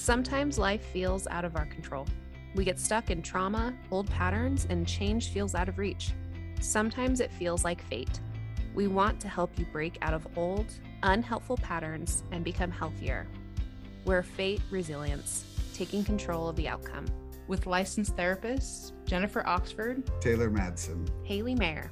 Sometimes life feels out of our control. We get stuck in trauma, old patterns, and change feels out of reach. Sometimes it feels like fate. We want to help you break out of old, unhelpful patterns and become healthier. We're Fate Resilience, taking control of the outcome. With licensed therapists Jennifer Oxford, Taylor Madsen, Haley Mayer.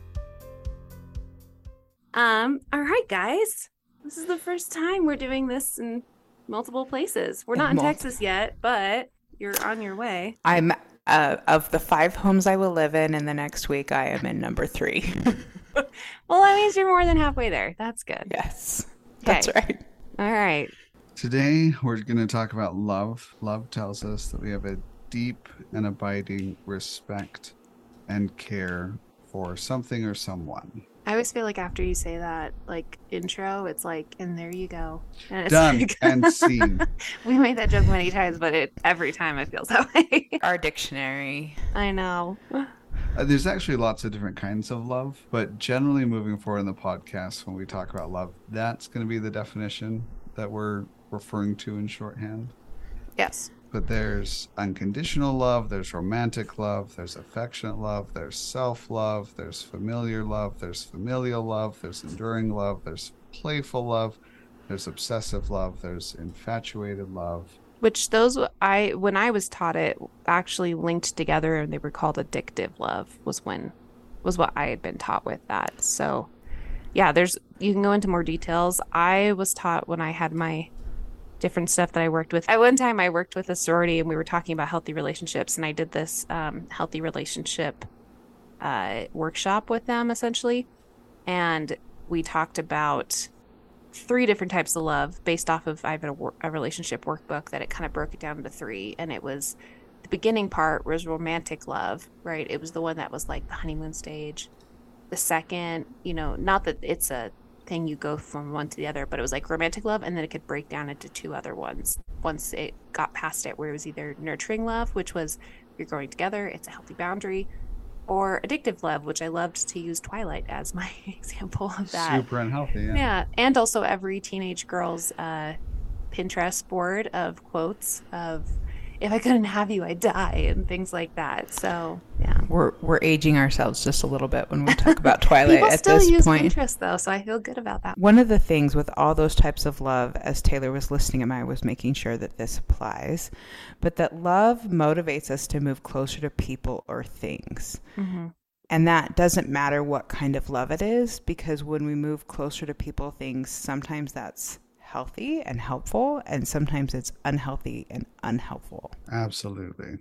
Um, all right, guys. This is the first time we're doing this in multiple places. We're not in Multi- Texas yet, but you're on your way. I'm uh, of the five homes I will live in in the next week. I am in number three. Well, that means you're more than halfway there. That's good. yes, that's Okay. right. All right. Today, we're going to talk about love. Love tells us that we have a deep and abiding respect and care for something or someone. I always feel like after you say that, like intro, it's like, and there you go. And it's Done like- and seen. we made that joke many times, but it every time it feels that way. Our dictionary. I know. Uh, there's actually lots of different kinds of love, but generally, moving forward in the podcast, when we talk about love, that's going to be the definition that we're referring to in shorthand. Yes. But there's unconditional love, there's romantic love, there's affectionate love, there's self love, there's familiar love, there's familial love, there's enduring love, there's playful love, there's obsessive love, there's infatuated love. Which those I when I was taught it actually linked together and they were called addictive love was when was what I had been taught with that. So yeah, there's you can go into more details. I was taught when I had my different stuff that I worked with. At one time I worked with a sorority and we were talking about healthy relationships and I did this um, healthy relationship uh, workshop with them essentially. And we talked about three different types of love based off of I have a, a relationship workbook that it kind of broke it down into three. And it was the beginning part was romantic love, right? It was the one that was like the honeymoon stage. The second, you know, not that it's a thing you go from one to the other, but it was like romantic love, and then it could break down into two other ones once it got past it, where it was either nurturing love, which was you're growing together, it's a healthy boundary, or addictive love, which I loved to use Twilight as my example of that. Super unhealthy, yeah. Yeah, and also every teenage girl's uh, Pinterest board of quotes of "If I couldn't have you, I'd die" and things like that. So yeah, We're we're aging ourselves just a little bit when we talk about Twilight people at still this use point. Pinterest though, so I feel good about that. One of the things with all those types of love, as Taylor was listening to I was making sure that this applies, but that love motivates us to move closer to people or things. Mm-hmm. And that doesn't matter what kind of love it is, because when we move closer to people, things, sometimes that's healthy and helpful, and sometimes it's unhealthy and unhelpful. Absolutely.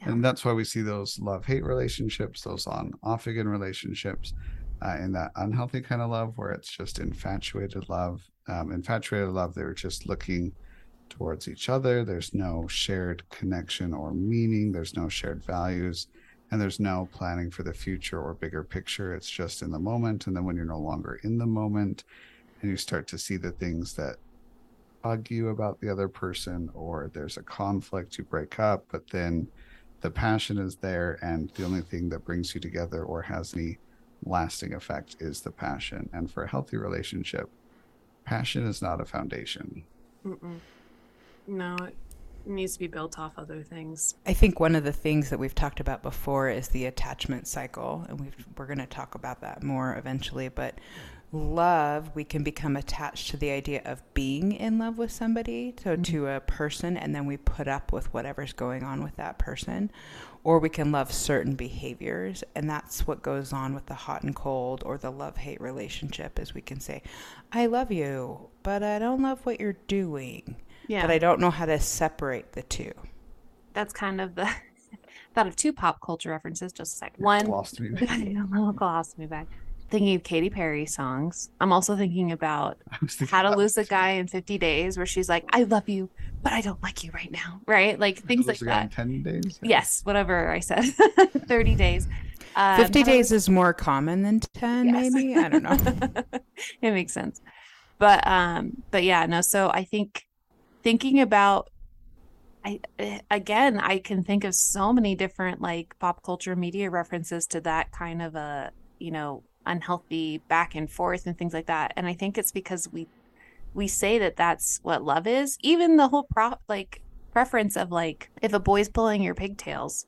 Yeah. And that's why we see those love hate relationships, those on off again relationships, uh, in that unhealthy kind of love where it's just infatuated love. Um, infatuated love, they're just looking towards each other. There's no shared connection or meaning, there's no shared values, and there's no planning for the future or bigger picture. It's just in the moment. And then when you're no longer in the moment and you start to see the things that bug you about the other person or there's a conflict you break up but then the passion is there and the only thing that brings you together or has any lasting effect is the passion and for a healthy relationship passion is not a foundation Mm-mm. No, it needs to be built off other things. I think one of the things that we've talked about before is the attachment cycle, and we've, we're going to talk about that more eventually. But love, we can become attached to the idea of being in love with somebody, so mm-hmm. to a person, and then we put up with whatever's going on with that person. Or we can love certain behaviors, and that's what goes on with the hot and cold or the love hate relationship. Is we can say, "I love you, but I don't love what you're doing." Yeah, But I don't know how to separate the two. that's kind of the thought of two pop culture references. Just a second. One, lost me a little gloss me back. Thinking of Katy Perry songs. I'm also thinking about I was thinking How to about Lose a. Guy in 50 Days, where she's like, I love you, but I don't like you right now. Right? Like things like Lose a guy in that. 10 days Yes, whatever I said. 30 days. Um, 50 days is more common than 10 Yes. maybe i don't know it makes sense. But um but yeah, no, so I think thinking about I eh, again, I can think of so many different like pop culture media references to that kind of a, you know, unhealthy back and forth and things like that. And I think it's because we we say that that's what love is, even the whole pro like preference of like if a boy's pulling your pigtails,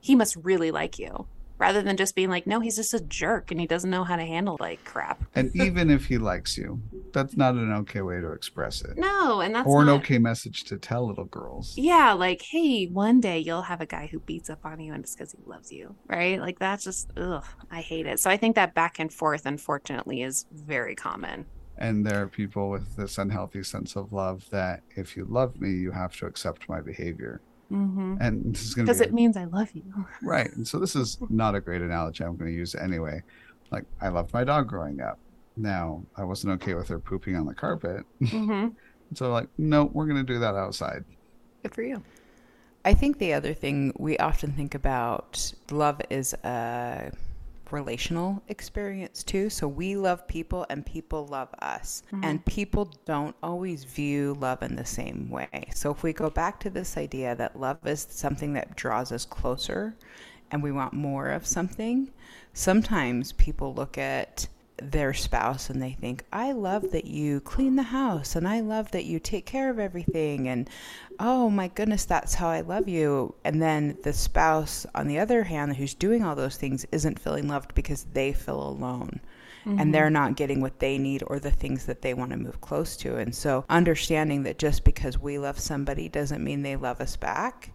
he must really like you rather than just being like, no, he's just a jerk and he doesn't know how to handle like crap. And even if he likes you, that's not an okay way to express it. No, and that's or an okay message to tell little girls. Yeah, like, hey, one day you'll have a guy who beats up on you and it's because he loves you, right? Like, that's just, ugh, I hate it. So I think that back and forth, unfortunately, is very common. And there are people with this unhealthy sense of love that if you love me, you have to accept my behavior. Mm-hmm. And this is going to Because be it means I love you. right. And so this is not a great analogy. I'm going to use anyway. Like I loved my dog growing up. Now I wasn't okay with her pooping on the carpet. Mm-hmm. So like, no, we're going to do that outside. Good for you. I think the other thing we often think about love is a relational experience too. So we love people and people love us. Mm-hmm. And people don't always view love in the same way. So if we go back to this idea that love is something that draws us closer and we want more of something, sometimes people look at their spouse and they think, I love that you clean the house and I love that you take care of everything. And oh my goodness, that's how I love you. And then the spouse, on the other hand, who's doing all those things, isn't feeling loved because they feel alone. And they're mm-hmm. not getting what they need or the things that they want to move close to. And so, understanding that just because we love somebody doesn't mean they love us back.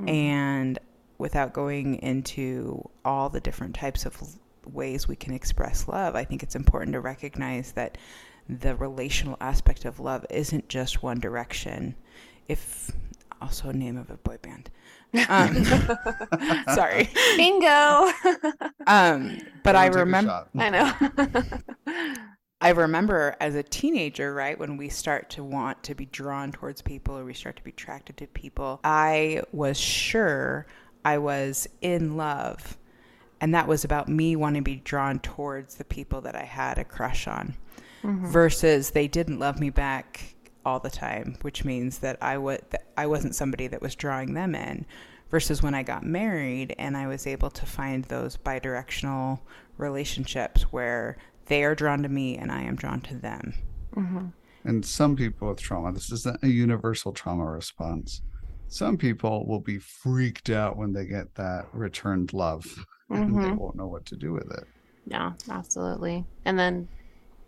Mm-hmm. And without going into all the different types of ways we can express love, I think it's important to recognize that the relational aspect of love isn't just one direction. If also name of a boy band. Um, sorry. Bingo. Um, but I Everyone remember. I know. I remember as a teenager, right, when we start to want to be drawn towards people or we start to be attracted to people, I was sure I was in love. And that was about me wanting to be drawn towards the people that I had a crush on mm-hmm. versus they didn't love me back all the time, which means that I wa- that I wasn't somebody that was drawing them in. Versus when I got married and I was able to find those bidirectional relationships where they are drawn to me and I am drawn to them. Mm-hmm. And some people with trauma, this isn't a universal trauma response. Some people will be freaked out when they get that returned love and they won't know what to do with it. Yeah, absolutely. And then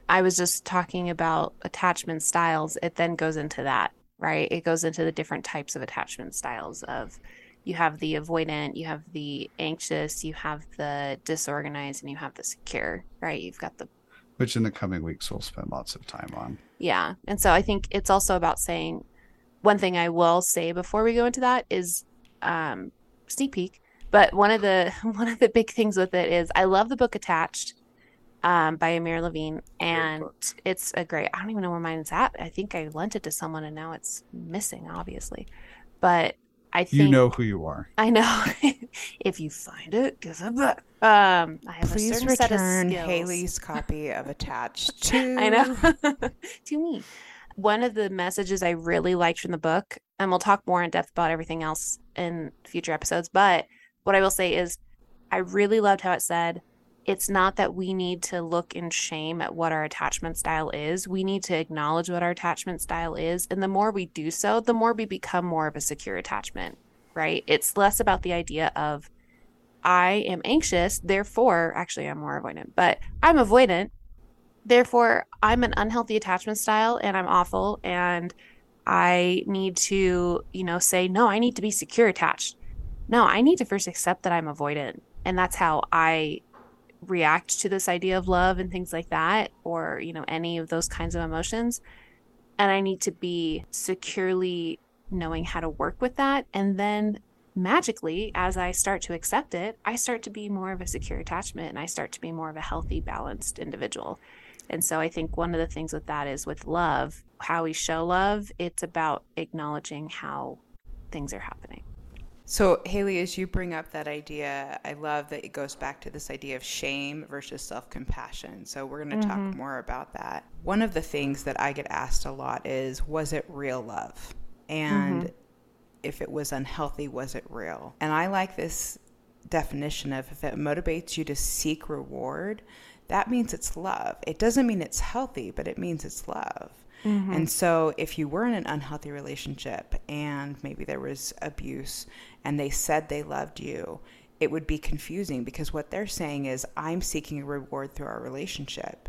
I was just talking about attachment styles. It then goes into that, right? It goes into the different types of attachment styles of you have the avoidant, you have the anxious, you have the disorganized, and you have the secure, right? You've got the Which in the coming weeks we'll spend lots of time on. yeah. And so I think it's also about saying one thing I will say before we go into that is um sneak peek. But one of the one of the big things with it is I love the book Attached um by Amir Levine and it's a great I don't even know where mine's at. I think I lent it to someone and now it's missing obviously. But I think You know who you are. I know. if you find it, give it back. Um I have a Please certain set of return skills. Haley's copy of Attached to I know. to me. One of the messages I really liked from the book, and we'll talk more in depth about everything else in future episodes, but what I will say is I really loved how it said it's not that we need to look in shame at what our attachment style is. We need to acknowledge what our attachment style is. And the more we do so, the more we become more of a secure attachment, right? It's less about the idea of, I am anxious, therefore, actually, I'm more avoidant, but I'm avoidant therefore i'm an unhealthy attachment style and i'm awful and i need to you know say no i need to be secure attached no i need to first accept that i'm avoidant. And that's how i react to this idea of love and things like that or you know any of those kinds of emotions. And i need to be securely knowing how to work with that. And then magically as i start to accept it i start to be more of a secure attachment and i start to be more of a healthy balanced individual. And so I think one of the things with that is with love, how we show love, it's about acknowledging how things are happening. So, Haley, as you bring up that idea, I love that it goes back to this idea of shame versus self compassion. So, we're going to talk mm-hmm. more about that. One of the things that I get asked a lot is Was it real love? And mm-hmm. if it was unhealthy, was it real? And I like this definition of if it motivates you to seek reward, that means it's love. It doesn't mean it's healthy, but it means it's love. Mm-hmm. And so, if you were in an unhealthy relationship and maybe there was abuse and they said they loved you, it would be confusing because what they're saying is, I'm seeking a reward through our relationship.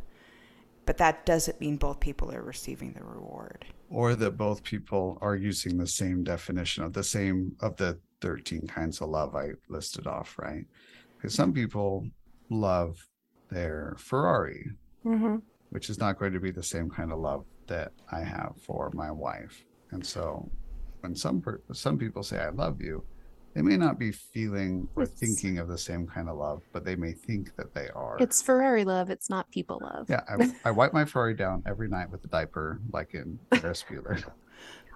But that doesn't mean both people are receiving the reward. Or that both people are using the same definition of the same of the 13 kinds of love I listed off, right? Because some people love their Ferrari, Mm-hmm. which is not going to be the same kind of love that I have for my wife. And so when some per- some people say I love you, they may not be feeling or It's- thinking of the same kind of love, but they may think that they are. It's Ferrari love. It's not people love. yeah, I, I wipe my Ferrari down every night with a diaper, like in Ferris Bueller.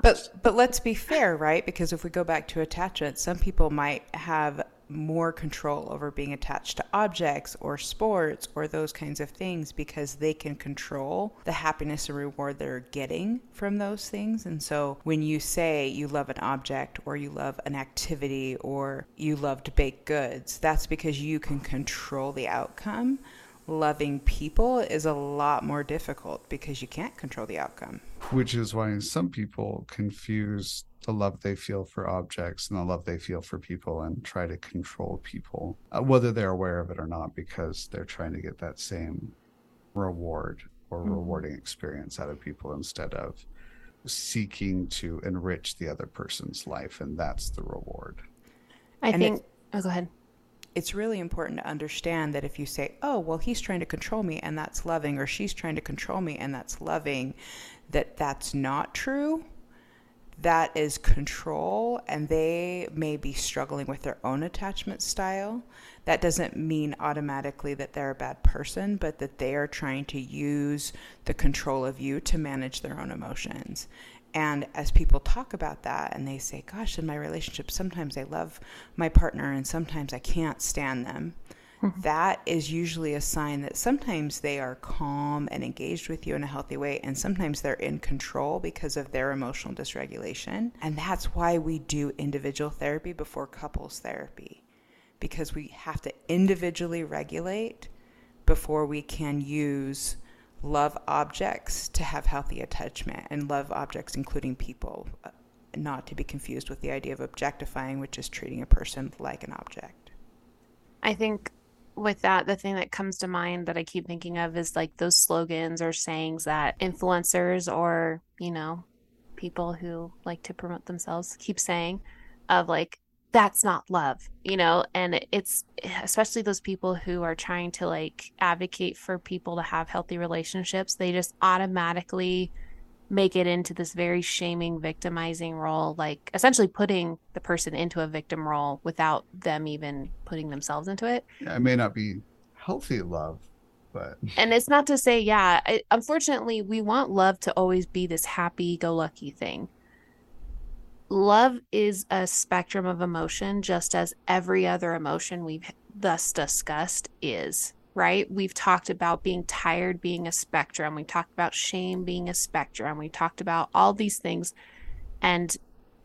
But but let's be fair, right? Because if we go back to attachment, some people might have more control over being attached to objects or sports or those kinds of things because they can control the happiness and reward they're getting from those things. And so when you say you love an object or you love an activity or you love to bake goods, that's because you can control the outcome. Loving people is a lot more difficult because you can't control the outcome. which is why some people confuse the love they feel for objects and the love they feel for people and try to control people, uh, whether they're aware of it or not, because they're trying to get that same reward or Mhm. rewarding experience out of people instead of seeking to enrich the other person's life. And that's the reward. I And think. Oh, go ahead. It's really important to understand that if you say, oh, well, he's trying to control me and that's loving, or she's trying to control me and that's loving, that that's not true. That is control, and they may be struggling with their own attachment style. That doesn't mean automatically that they're a bad person, but that they are trying to use the control of you to manage their own emotions. And as people talk about that and they say, gosh, in my relationship, sometimes I love my partner and sometimes I can't stand them, mm-hmm. that is usually a sign that sometimes they are calm and engaged with you in a healthy way, and sometimes they're in control because of their emotional dysregulation. And that's why we do individual therapy before couples therapy, because we have to individually regulate before we can use love objects to have healthy attachment and love objects including people uh, not to be confused with the idea of objectifying which is treating a person like an object. I think with that, the thing that comes to mind that I keep thinking of is like those slogans or sayings that influencers or, you know, people who like to promote themselves keep saying of like, that's not love, you know, and it's especially those people who are trying to like advocate for people to have healthy relationships, they just automatically make it into this very shaming, victimizing role, like essentially putting the person into a victim role without them even putting themselves into it. Yeah, it may not be healthy love, but And it's not to say, yeah, I, unfortunately, we want love to always be this happy go lucky thing. Love is a spectrum of emotion, just as every other emotion we've thus discussed is, right? We've talked about being tired being a spectrum. We talked about shame being a spectrum. We talked about all these things. And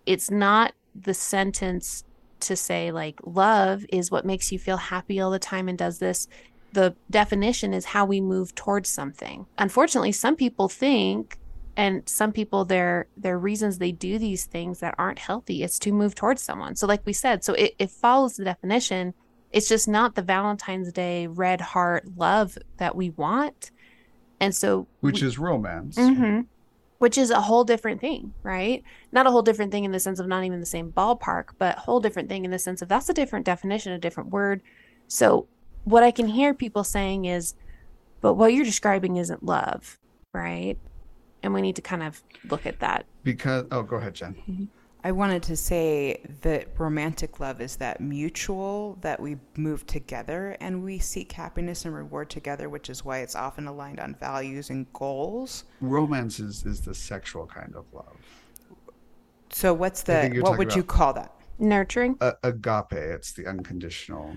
it's not the sentence to say, like, love is what makes you feel happy all the time and does this the definition is how we move towards something. Unfortunately, some people think and some people their their reasons they do these things that aren't healthy is to move towards someone. So like we said, so it, it follows the definition. It's just not the Valentine's Day red heart love that we want. And so which is romance. Mhm. Which is a whole different thing, right? Not a whole different thing in the sense of not even the same ballpark, but whole different thing in the sense of that's a different definition, a different word. So, what I can hear people saying is, but what you're describing isn't love, right? And we need to kind of look at that. Because oh, go ahead, Jen. Mm-hmm. I wanted to say that romantic love is that mutual that we move together and we seek happiness and reward together, which is why it's often aligned on values and goals. Romance is, is the sexual kind of love. So, what's the what would you call that? Nurturing. A- agape, it's the unconditional.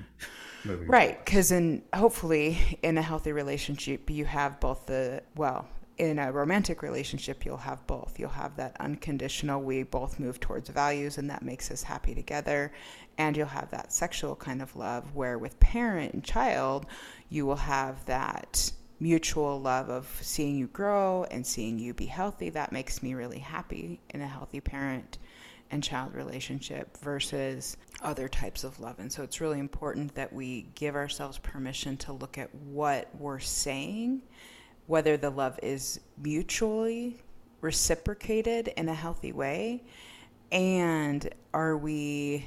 Right, because in hopefully in a healthy relationship, you have both the well. In a romantic relationship, you'll have both. You'll have that unconditional, we both move towards values, and that makes us happy together. And you'll have that sexual kind of love where, with parent and child, you will have that mutual love of seeing you grow and seeing you be healthy, that makes me really happy in a healthy parent and child relationship versus other types of love. And so it's really important that we give ourselves permission to look at what we're saying, whether the love is mutually reciprocated in a healthy way, and are we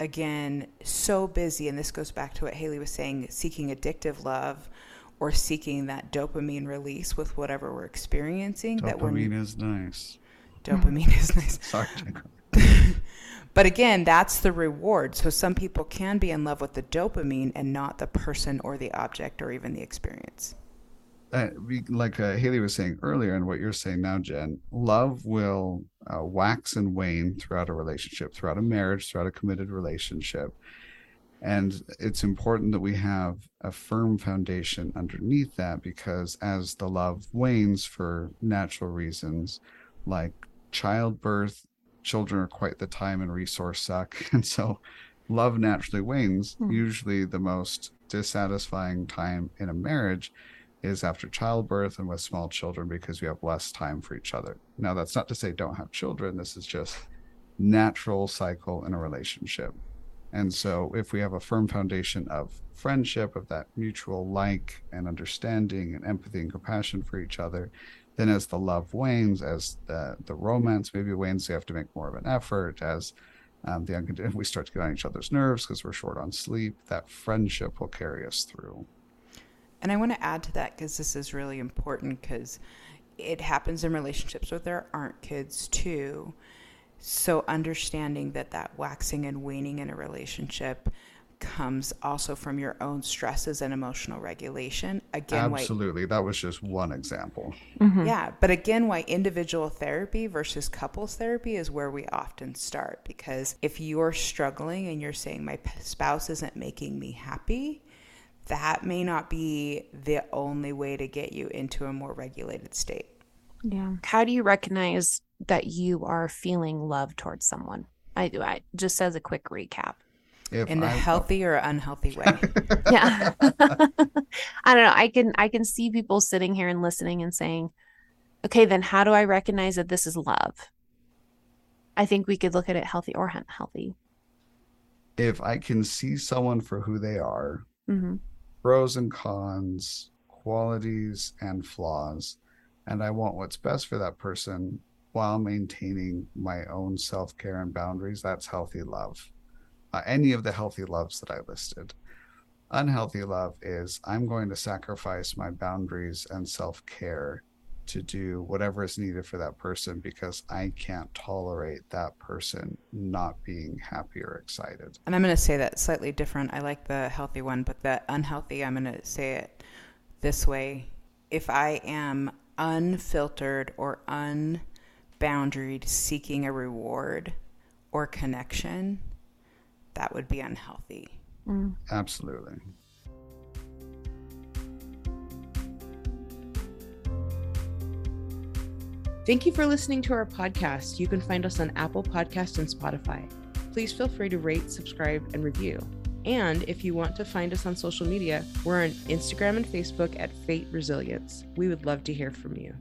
again so busy and this goes back to what Haley was saying seeking addictive love or seeking that dopamine release with whatever we're experiencing dopamine that we're is nice. dopamine is nice Sorry, but again, that's the reward. So some people can be in love with the dopamine and not the person or the object or even the experience. Uh, we, like uh, Haley was saying earlier, and what you're saying now, Jen, love will uh, wax and wane throughout a relationship, throughout a marriage, throughout a committed relationship. And it's important that we have a firm foundation underneath that because as the love wanes for natural reasons, like childbirth, children are quite the time and resource suck. And so love naturally wanes. Hmm. Usually the most dissatisfying time in a marriage is after childbirth and with small children because we have less time for each other. Now that's not to say don't have children. This is just natural cycle in a relationship. And so if we have a firm foundation of friendship, of that mutual like and understanding and empathy and compassion for each other, then as the love wanes, as the, the romance maybe wanes, we have to make more of an effort. As um, the unconditional, we start to get on each other's nerves because we're short on sleep. That friendship will carry us through. And I want to add to that because this is really important because it happens in relationships where there aren't kids too. So understanding that that waxing and waning in a relationship comes also from your own stresses and emotional regulation. Again, why Absolutely, that was just one example. Mhm. Yeah, but again, why individual therapy versus couples therapy is where we often start. Because if you're struggling and you're saying, my spouse isn't making me happy, that may not be the only way to get you into a more regulated state. Yeah. How do you recognize that you are feeling love towards someone? I do. I just as a quick recap. If In a I- healthy or unhealthy way. Yeah. I don't know. I can I can see people sitting here and listening and saying, "Okay, then how do I recognize that this is love?" I think we could look at it healthy or unhealthy. if I can see someone for who they are, hmm pros and cons, qualities and flaws, and I want what's best for that person while maintaining my own self care and boundaries, that's healthy love. Uh, any of the healthy loves that I listed. Unhealthy love is I'm going to sacrifice my boundaries and self care to do whatever is needed for that person because I can't tolerate that person not being happy or excited. And I'm going to say that slightly different. I like the healthy one, but the unhealthy, I'm going to say it this way. If I am unfiltered or unboundaried seeking a reward or connection, that would be unhealthy. Mm. Absolutely. Thank you for listening to our podcast. You can find us on Apple Podcasts and Spotify. Please feel free to rate, subscribe, and review. And if you want to find us on social media, we're on Instagram and Facebook at Fate Resilience. We would love to hear from you.